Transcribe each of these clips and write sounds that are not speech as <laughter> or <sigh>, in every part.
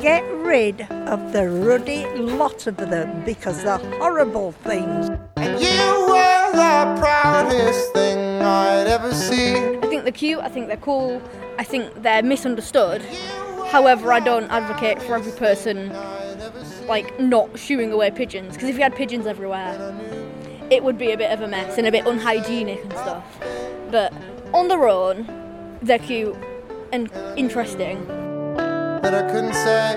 get rid of the ruddy lot of them because they're horrible things. And you were the proudest thing I'd ever seen. I think they're cute, I think they're cool, I think they're misunderstood. However, I don't advocate for every person like not shooing away pigeons because if you had pigeons everywhere, it would be a bit of a mess and a bit unhygienic and stuff. But on their own, they're cute and interesting. That I couldn't say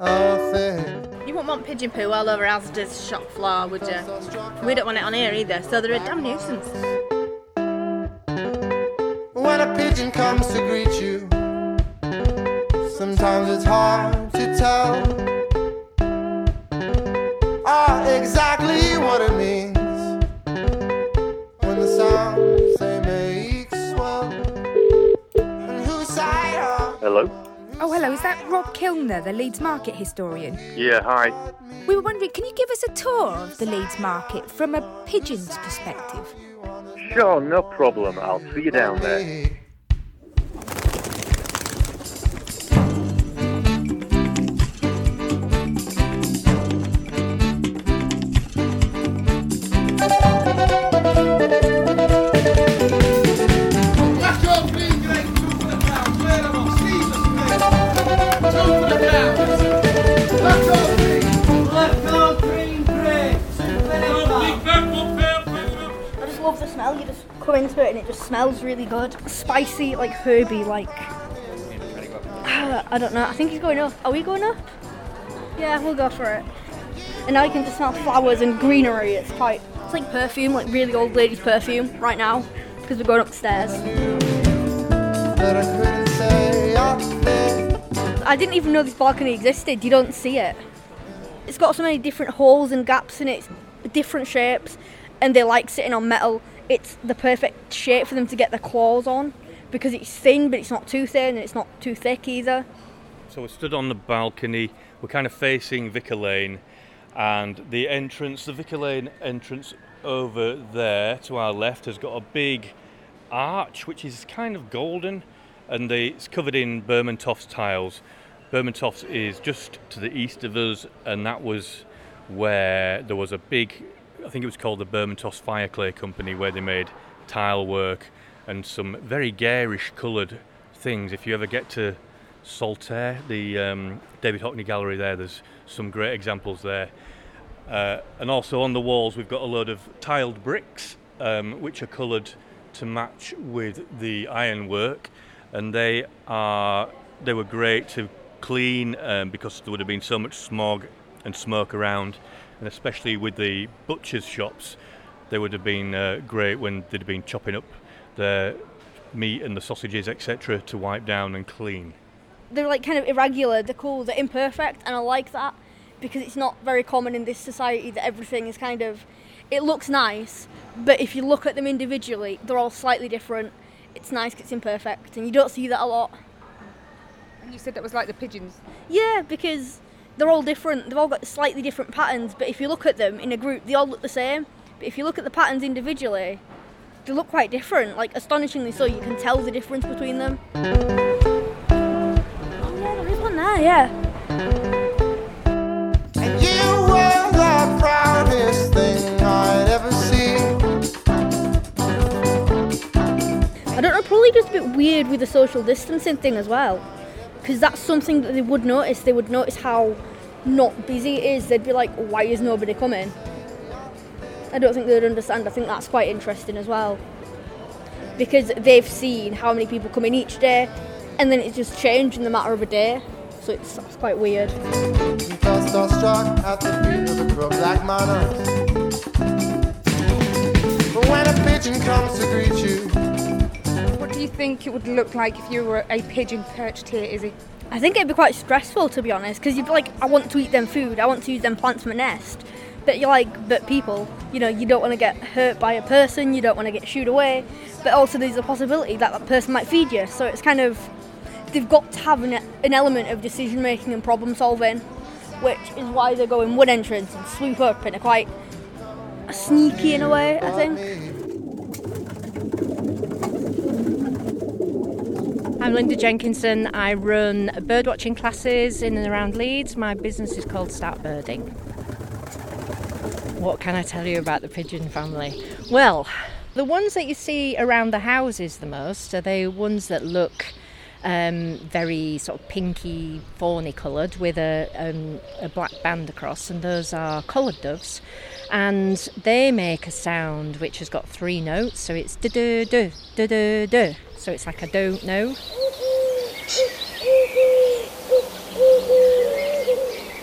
a thing. You wouldn't want pigeon poo all over Asda's shop floor, would you? We don't want it on here either, so they're a damn nuisance. When a pigeon comes to greet you, sometimes it's hard to tell ah, exactly hello. Is that Rob Kilner, the Leeds Market historian? Yeah, hi. We were wondering, can you give us a tour of the Leeds Market from a pigeon's perspective? Sure, no problem. I'll see you down there. Smell. You just come into it and it just smells really good. Spicy, like herby, like. <sighs> I don't know. I think he's going up. Are we going up? Yeah, we'll go for it. And now you can just smell flowers and greenery. It's quite. It's like perfume, like really old lady's perfume right now because we're going upstairs. that I couldn't say a thing. I didn't even know this balcony existed. You don't see it. It's got so many different holes and gaps in it, different shapes, and they like sitting on metal. It's the perfect shape for them to get their claws on because it's thin, but it's not too thin, and it's not too thick either. So we're stood on the balcony. We're kind of facing Vicar Lane, and the entrance, the Vicar Lane entrance over there to our left, has got a big arch which is kind of golden, and it's covered in Burmantofts tiles. Burmantofts is just to the east of us, and that was where there was a big, I think it was called the Burmantofts Fire Clay Company, where they made tile work and some very garish coloured things. If you ever get to Saltaire, the um, David Hockney Gallery there, there's some great examples there. Uh, and also on the walls, we've got a load of tiled bricks, um, which are coloured to match with the ironwork, and they are they were great to clean um, because there would have been so much smog and smoke around, and especially with the butchers' shops, they would have been uh, great when they'd have been chopping up the meat and the sausages, etc., to wipe down and clean. They're like kind of irregular, they're cool, they're imperfect, and I like that because it's not very common in this society that everything is kind of. It looks nice, but if you look at them individually, they're all slightly different. It's nice, it's imperfect, and you don't see that a lot. And you said that was like the pigeons. Yeah, because they're all different. They've all got slightly different patterns, but if you look at them in a group, they all look the same. But if you look at the patterns individually, they look quite different. Like astonishingly so, you can tell the difference between them. Oh yeah, there is one there. Yeah. And you were the proudest thing I'd ever seen. I don't know, probably just a bit weird with the social distancing thing as well. Because that's something that they would notice. They would notice how not busy it is. They'd be like, why is nobody coming? I don't think they'd understand. I think that's quite interesting as well. Because they've seen how many people come in each day, and then it's just changed in the matter of a day. So it's, it's quite weird. When a pigeon comes to greet you, do you think it would look like if you were a pigeon perched here, Izzy? I think it'd be quite stressful to be honest, because you'd be like, I want to eat them food, I want to use them plants from a nest. But you're like, but people, you know, you don't want to get hurt by a person, you don't want to get shooed away, but also there's a possibility that that person might feed you. So it's kind of, they've got to have an, an element of decision making and problem solving, which is why they go in one entrance and swoop up and are quite sneaky in a way, I think. I'm Linda Jenkinson. I run birdwatching classes in and around Leeds. My business is called Start Birding. What can I tell you about the pigeon family? Well, the ones that you see around the houses the most are the ones that look um, very sort of pinky, fawny coloured with a, um, a black band across, and those are collared doves. And they make a sound which has got three notes, so it's da da da da da da. So it's like I don't know.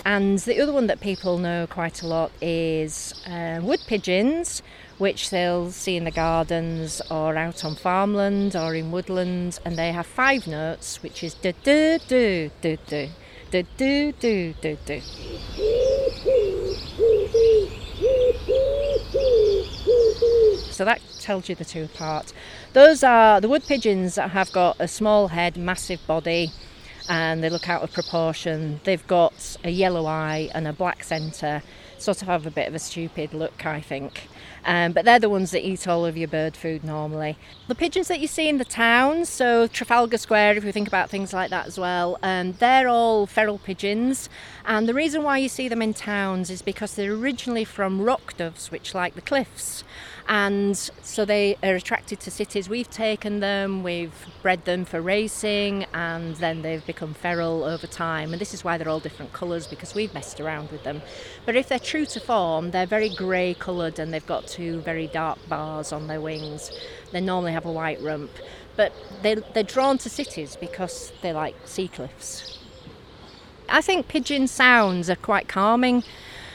And the other one that people know quite a lot is uh, wood pigeons, which they'll see in the gardens or out on farmland or in woodland, and they have five notes, which is do do do do do do do do do do. So that tells you the two apart. Those are the wood pigeons that have got a small head, massive body, and they look out of proportion. They've got a yellow eye and a black centre, sort of have a bit of a stupid look, I think. Um, but they're the ones that eat all of your bird food normally. The pigeons that you see in the towns, so Trafalgar Square, if you think about things like that as well, um, they're all feral pigeons. And the reason why you see them in towns is because they're originally from rock doves, which like the cliffs and so they are attracted to cities. We've taken them, we've bred them for racing, and then they've become feral over time. And this is why they're all different colours because we've messed around with them. But if they're true to form, they're very grey coloured and they've got two very dark bars on their wings. They normally have a white rump, but they, they're drawn to cities because they like sea cliffs. I think pigeon sounds are quite calming.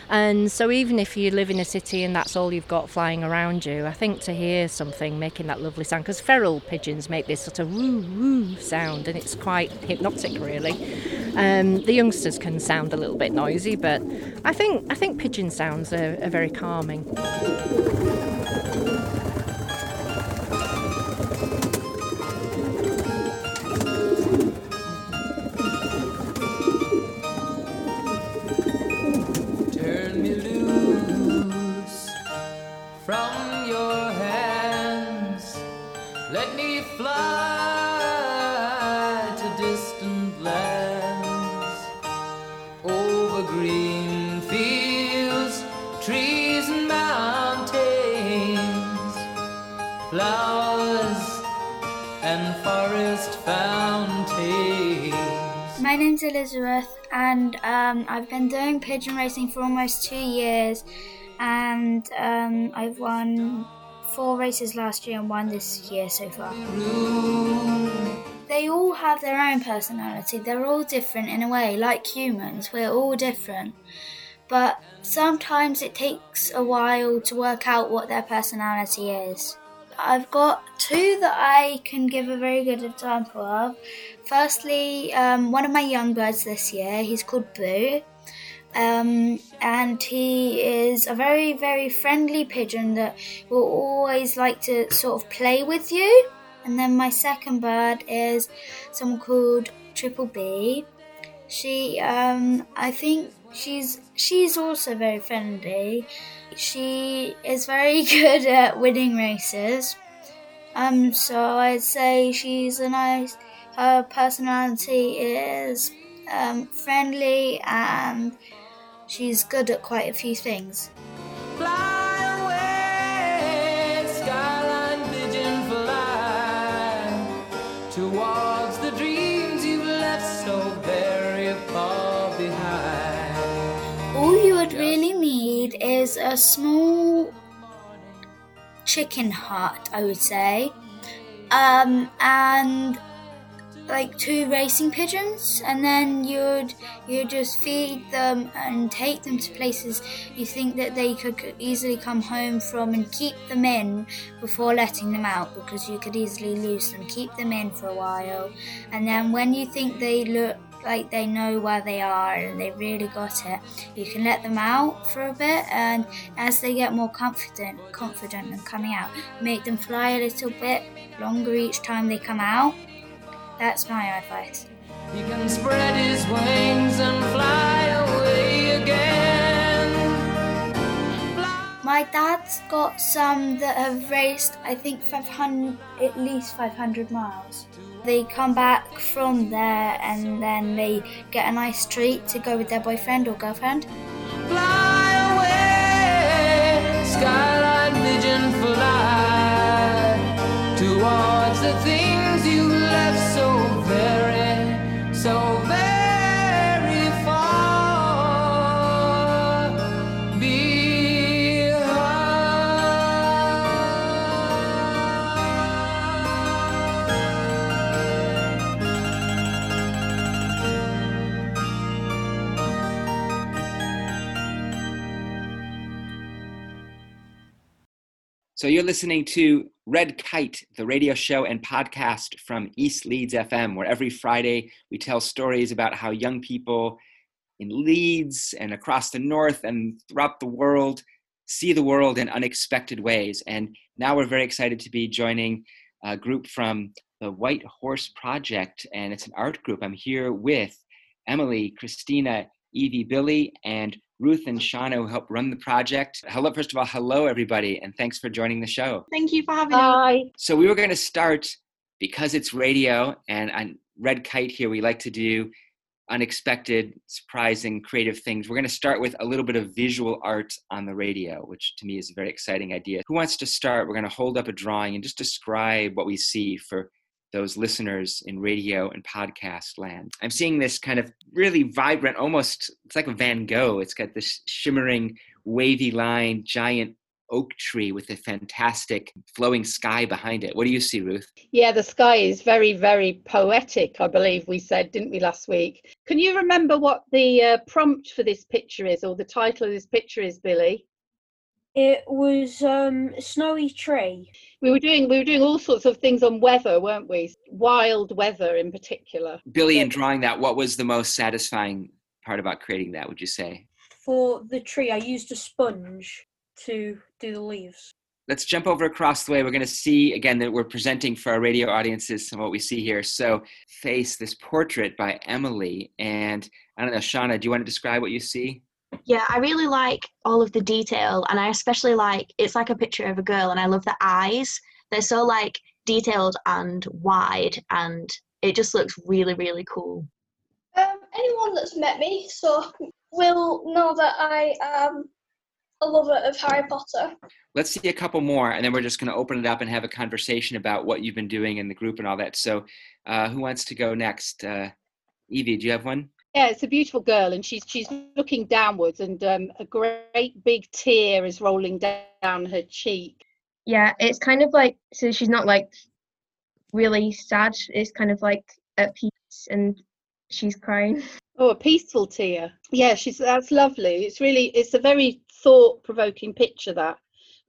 And so, even if you live in a city and that's all you've got flying around you, I think to hear something making that lovely sound, because feral pigeons make this sort of woo woo sound, and it's quite hypnotic, really. Um, the youngsters can sound a little bit noisy, but I think I think pigeon sounds are, are very calming. Flowers and forest fountains. My name's Elizabeth, and um, I've been doing pigeon racing for almost two years, and um, I've won four races last year and one this year so far. They all have their own personality. They're all different in a way, like humans. We're all different, but sometimes it takes a while to work out what their personality is. I've got two that I can give a very good example of. Firstly, um, one of my young birds this year, he's called Boo. Um, and he is a very, very friendly pigeon that will always like to sort of play with you. And then my second bird is someone called Triple B. She, um, I think she's she's also very friendly. She is very <laughs> good at winning races. Um, so I'd say she's a nice. Her personality is um, friendly and she's good at quite a few things. Fly is a small chicken hut, I would say, um, and like two racing pigeons, and then you'd you just feed them and take them to places you think that they could easily come home from, and keep them in before letting them out because you could easily lose them. Keep them in for a while, and then when you think they look like they know where they are and they really got it. You can let them out for a bit, and as they get more confident, confident and coming out, make them fly a little bit longer each time they come out. That's my advice. He can spread his wings and fly away again. My dad's got some that have raced, I think, 500, at least 500 miles. They come back from there and then they get a nice treat to go with their boyfriend or girlfriend. Fly away, skyline fly towards the So you're listening to Red Kite, the radio show and podcast from East Leeds FM, where every Friday we tell stories about how young people in Leeds and across the north and throughout the world see the world in unexpected ways. And now we're very excited to be joining a group from the White Horse Project, and it's an art group. I'm here with Emily, Christina, Evie, Billy, and Ruth and Shauna who help run the project. Hello, first of all, hello everybody, and thanks for joining the show. Thank you for having me. So we were going to start because it's radio, and on Red Kite here, we like to do unexpected, surprising, creative things. We're going to start with a little bit of visual art on the radio, which to me is a very exciting idea. Who wants to start? We're going to hold up a drawing and just describe what we see for those listeners in radio and podcast land. I'm seeing this kind of really vibrant, almost, it's like a Van Gogh. It's got this shimmering, wavy line, giant oak tree with a fantastic flowing sky behind it. What do you see, Ruth? Yeah, the sky is very, very poetic, I believe we said, didn't we, last week? Can you remember what the uh, prompt for this picture is, or the title of this picture is, Billy? It was um, Snowy Tree. We were doing we were doing all sorts of things on weather, weren't we? Wild weather in particular. Billy, in drawing that, what was the most satisfying part about creating that, would you say? For the tree, I used a sponge to do the leaves. Let's jump over across the way. We're going to see again that we're presenting for our radio audiences some of what we see here. So, face this portrait by Emily. And I don't know, Shauna, do you want to describe what you see? Yeah, I really like all of the detail, and I especially like it's like a picture of a girl, and I love the eyes. They're so like detailed and wide, and it just looks really, really cool. Um, anyone that's met me so will know that I am a lover of Harry Potter. Let's see a couple more, and then we're just going to open it up and have a conversation about what you've been doing in the group and all that. So, uh, who wants to go next? Uh, Evie, do you have one? Yeah, it's a beautiful girl, and she's she's looking downwards, and um, a great big tear is rolling down her cheek. Yeah, it's kind of like so she's not like really sad. It's kind of like at peace, and she's crying. Oh, a peaceful tear. Yeah, she's that's lovely. It's really it's a very thought-provoking picture that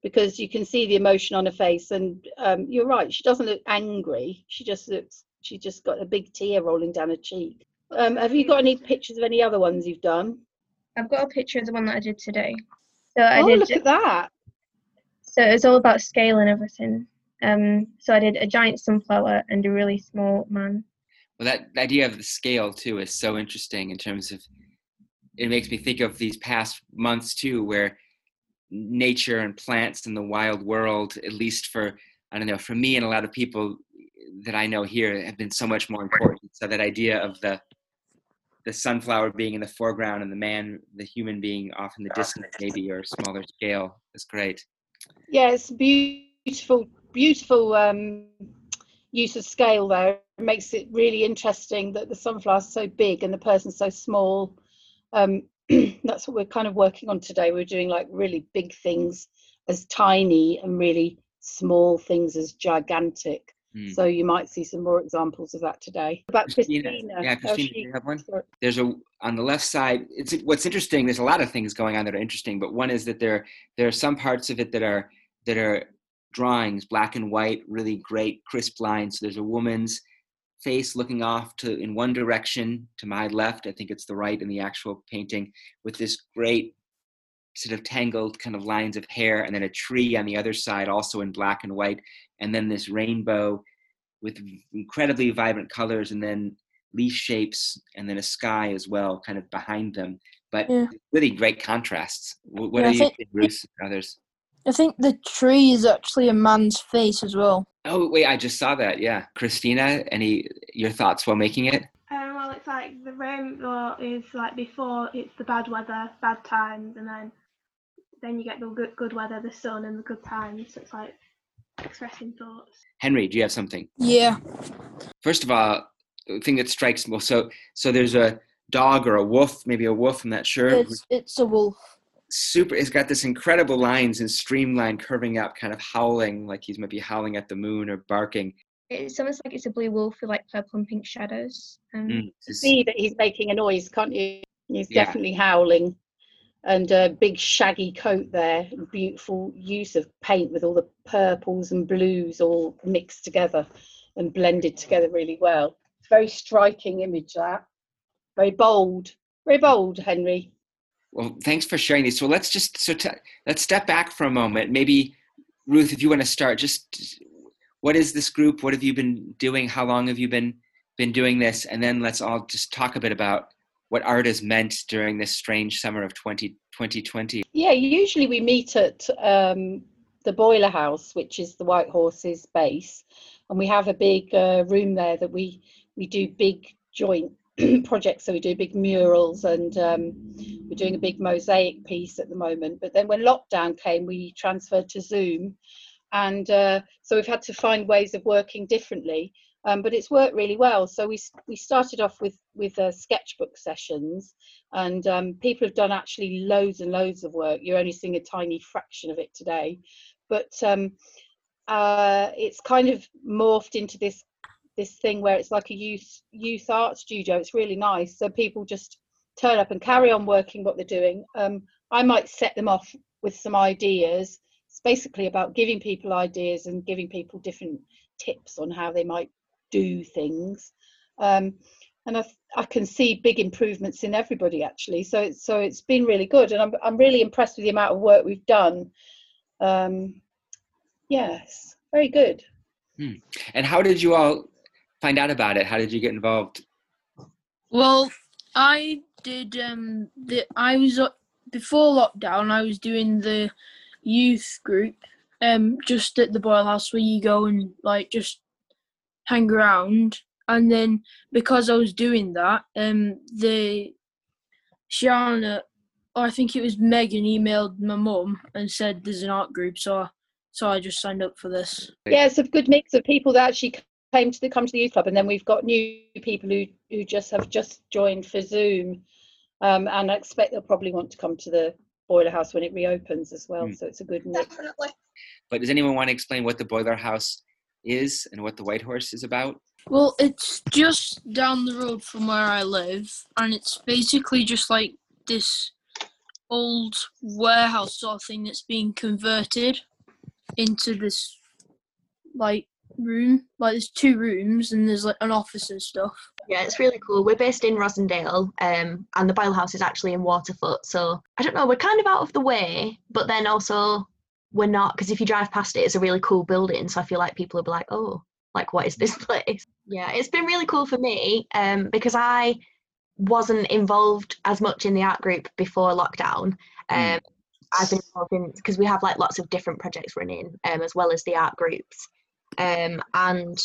because you can see the emotion on her face, and um, you're right. She doesn't look angry. She just looks. She just got a big tear rolling down her cheek. Um, have you got any pictures of any other ones you've done? I've got a picture of the one that I did today. So I oh, did. look at that. So it's all about scale and everything. Um, so I did a giant sunflower and a really small man. Well, that the idea of the scale too is so interesting in terms of it makes me think of these past months too, where nature and plants and the wild world, at least for I don't know, for me and a lot of people that I know here, have been so much more important. So that idea of the the sunflower being in the foreground and the man, the human being off in the distance, maybe or smaller scale, is great. Yeah, it's beautiful, beautiful um, use of scale there. It makes it really interesting that the sunflower's so big and the person's so small. Um, <clears throat> that's what we're kind of working on today. We're doing like really big things as tiny and really small things as gigantic. Hmm. So you might see some more examples of that today. About Christina, Yeah, Christina, she- do you have one? There's a on the left side. It's what's interesting. There's a lot of things going on that are interesting, but one is that there there are some parts of it that are that are drawings, black and white, really great crisp lines. So there's a woman's face looking off to in one direction to my left. I think it's the right in the actual painting with this great sort of tangled kind of lines of hair, and then a tree on the other side, also in black and white, and then this rainbow with incredibly vibrant colors, and then leaf shapes, and then a sky as well, kind of behind them. But Yeah. really great contrasts. What Yeah, I do you think- think, Bruce and others? I think the tree is actually a man's face as well. Oh wait, I just saw that. Yeah, Christina, any your thoughts while making it? Um, well, it's like the rainbow is like before it's the bad weather, bad times, and then then you get the good, good weather, the sun, and the good times. So it's like expressing thoughts. Henry, do you have something? Yeah. First of all, the thing that strikes me. So so there's a dog or a wolf, maybe a wolf. I'm not sure. It's it's a wolf. super it's got this incredible lines and streamline curving up kind of howling like he's maybe howling at the moon or barking It's almost like it's a blue wolf with like purple and pink shadows. Um, Mm, see that he's making a noise, can't you? He's Yeah. definitely howling. And a big shaggy coat there, beautiful use of paint with all the purples and blues all mixed together and blended together really well. Very striking image that. Very bold. Very bold, Henry. well thanks for sharing these so let's just so t- let's step back for a moment maybe ruth if you want to start just what is this group what have you been doing how long have you been been doing this and then let's all just talk a bit about what art has meant during this strange summer of 20, 2020 Yeah, usually we meet at um, the Boiler House, which is the White Horse's base, and we have a big uh, room there that we we do big joint <clears throat> projects. So we do big murals, and um, we're doing a big mosaic piece at the moment. But then when lockdown came, we transferred to Zoom, and uh, so we've had to find ways of working differently. Um, but it's worked really well. So we we started off with with uh, sketchbook sessions, and um, people have done actually loads and loads of work. You're only seeing a tiny fraction of it today, but um, uh, it's kind of morphed into this this thing where it's like a youth youth art studio. It's really nice. So people just turn up and carry on working what they're doing. Um, I might set them off with some ideas. It's basically about giving people ideas and giving people different tips on how they might do things. Um, and I, I can see big improvements in everybody actually. So it's, so it's been really good, and I'm I'm really impressed with the amount of work we've done. Um, yes, very good. Hmm. and how did you all find out about it how did you get involved Well, I did. Um, the I was uh, before lockdown. I was doing the youth group, um, just at the Boiler House where you go and like just hang around. And then because I was doing that, um, the Shauna, or I think it was Megan, emailed my mum and said there's an art group. So, so I just signed up for this. Yeah, it's a good mix of people that actually came to the come to the youth club, and then we've got new people who who just have just joined for Zoom, um, and I expect they'll probably want to come to the Boiler House when it reopens as well. Hmm. So it's a good mix. Definitely. but does anyone want to explain what the boiler house is and what the white horse is about Well, it's just down the road from where I live, and it's basically just like this old warehouse sort of thing that's being converted into this like room. Like there's two rooms, and there's like an office and stuff. Yeah, it's really cool. We're based in Rossendale, um, and the Boiler House is actually in Waterfoot. So I don't know, we're kind of out of the way, but then also we're not because if you drive past it, it's a really cool building. So I feel like people will be like, "Oh, like what is this <laughs> place?" Yeah, it's been really cool for me um, because I wasn't involved as much in the art group before lockdown. Um, I've been involved in because we have like lots of different projects running, um, as well as the art groups. Um, and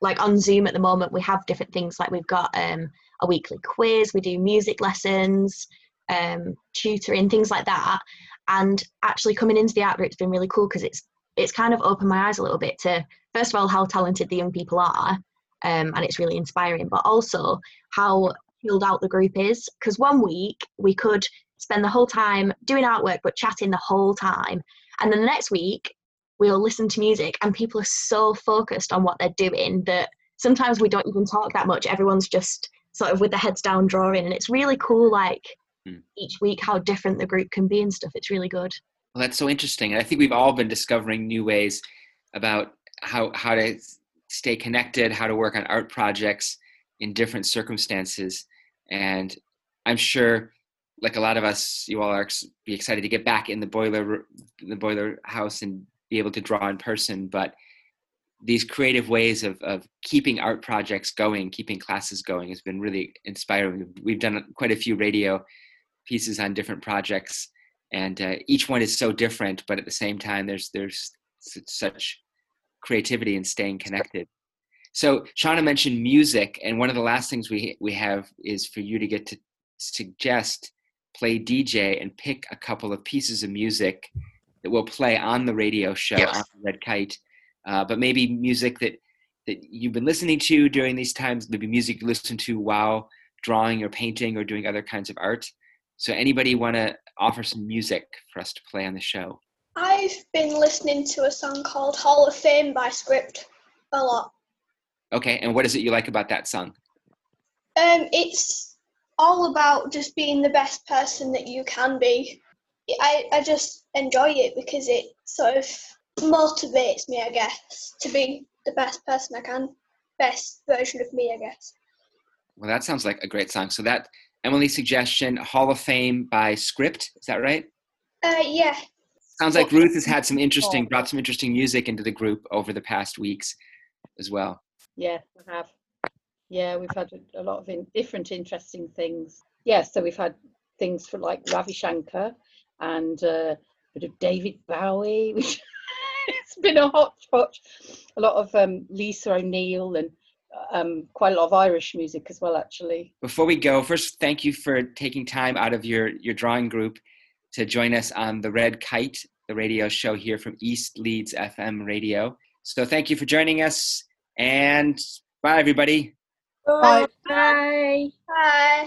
like on Zoom at the moment, we have different things like we've got um, a weekly quiz, we do music lessons, um, tutoring, things like that. And actually coming into the art group's been really cool because it's it's kind of opened my eyes a little bit to first of all how talented the young people are, um, and it's really inspiring, but also how chilled out the group is. Because one week we could spend the whole time doing artwork but chatting the whole time, and then the next week we'll listen to music and people are so focused on what they're doing that sometimes we don't even talk that much everyone's just sort of with their heads down drawing and it's really cool like Hmm. each week how different the group can be and stuff it's really good Well, that's so interesting. And I think we've all been discovering new ways about how how to stay connected, how to work on art projects in different circumstances. And I'm sure, like a lot of us, you all are ex- be excited to get back in the boiler the boiler house and be able to draw in person. But these creative ways of, of keeping art projects going, keeping classes going, has been really inspiring. We've done quite a few radio pieces on different projects and uh, each one is so different, but at the same time, there's there's such creativity in staying connected. So Shauna mentioned music, and one of the last things we we have is for you to get to suggest play DJ and pick a couple of pieces of music that will play on the radio show on Red Kite, uh, but maybe music that that you've been listening to during these times, maybe music you listen to while drawing or painting or doing other kinds of art. So anybody want to offer some music for us to play on the show? I've been listening to a song called Hall of Fame by Script a lot. Okay, and what is it you like about that song? Um, it's all about just being the best person that you can be. I, I just enjoy it because it sort of motivates me, I guess, to be the best person I can, best version of me, I guess. Well, that sounds like a great song. So that Emily's suggestion, Hall of Fame by Script, is that right? Uh, yeah. Sounds like Ruth has had some interesting, brought some interesting music into the group over the past weeks as well. Yeah, we have. Yeah, we've had a, a lot of in, different interesting things. Yeah, so we've had things for like Ravi Shankar and uh, a bit of David Bowie. <laughs> Which <laughs> it's been a hot hodgepodge. A lot of um, Lisa O'Neill and um, quite a lot of Irish music as well, actually. Before we go, first, thank you for taking time out of your, your drawing group to join us on the Red Kite, the radio show here from East Leeds FM Radio. So thank you for joining us, and bye, everybody. Bye. Bye. Bye. Yeah,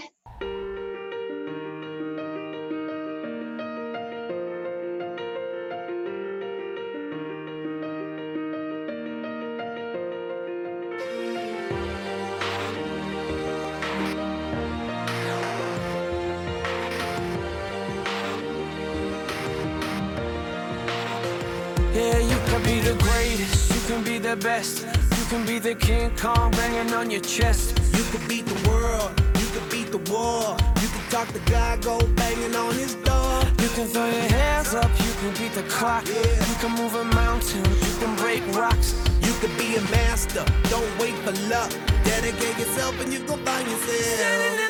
can be the best, you can be the King Kong banging on your chest. You could beat the world, you could beat the war. You could talk to God, go banging on his door. You can throw your hands up, you can beat the clock. Yeah. You can move a mountain, you can break rocks. You could be a master, don't wait for luck. Dedicate yourself and you go find yourself.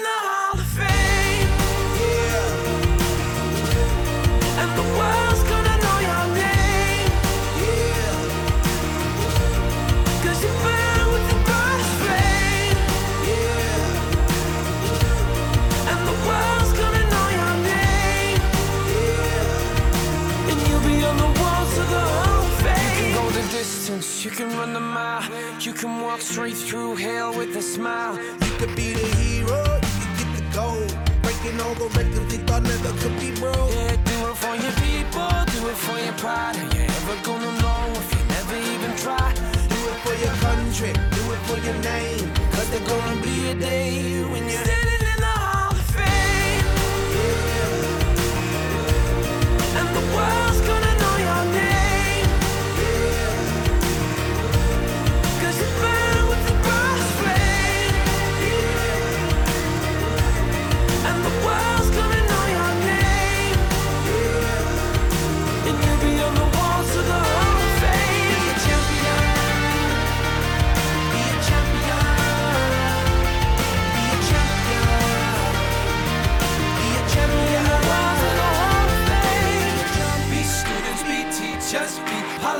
Distance, you can run the mile. You can walk straight through hell with a smile. You could be the hero, you could get the gold. Breaking all the records they thought never could be broke. Yeah, do it for your people, do it for your pride. You're you ever gonna know if you never even try? Do it for your country,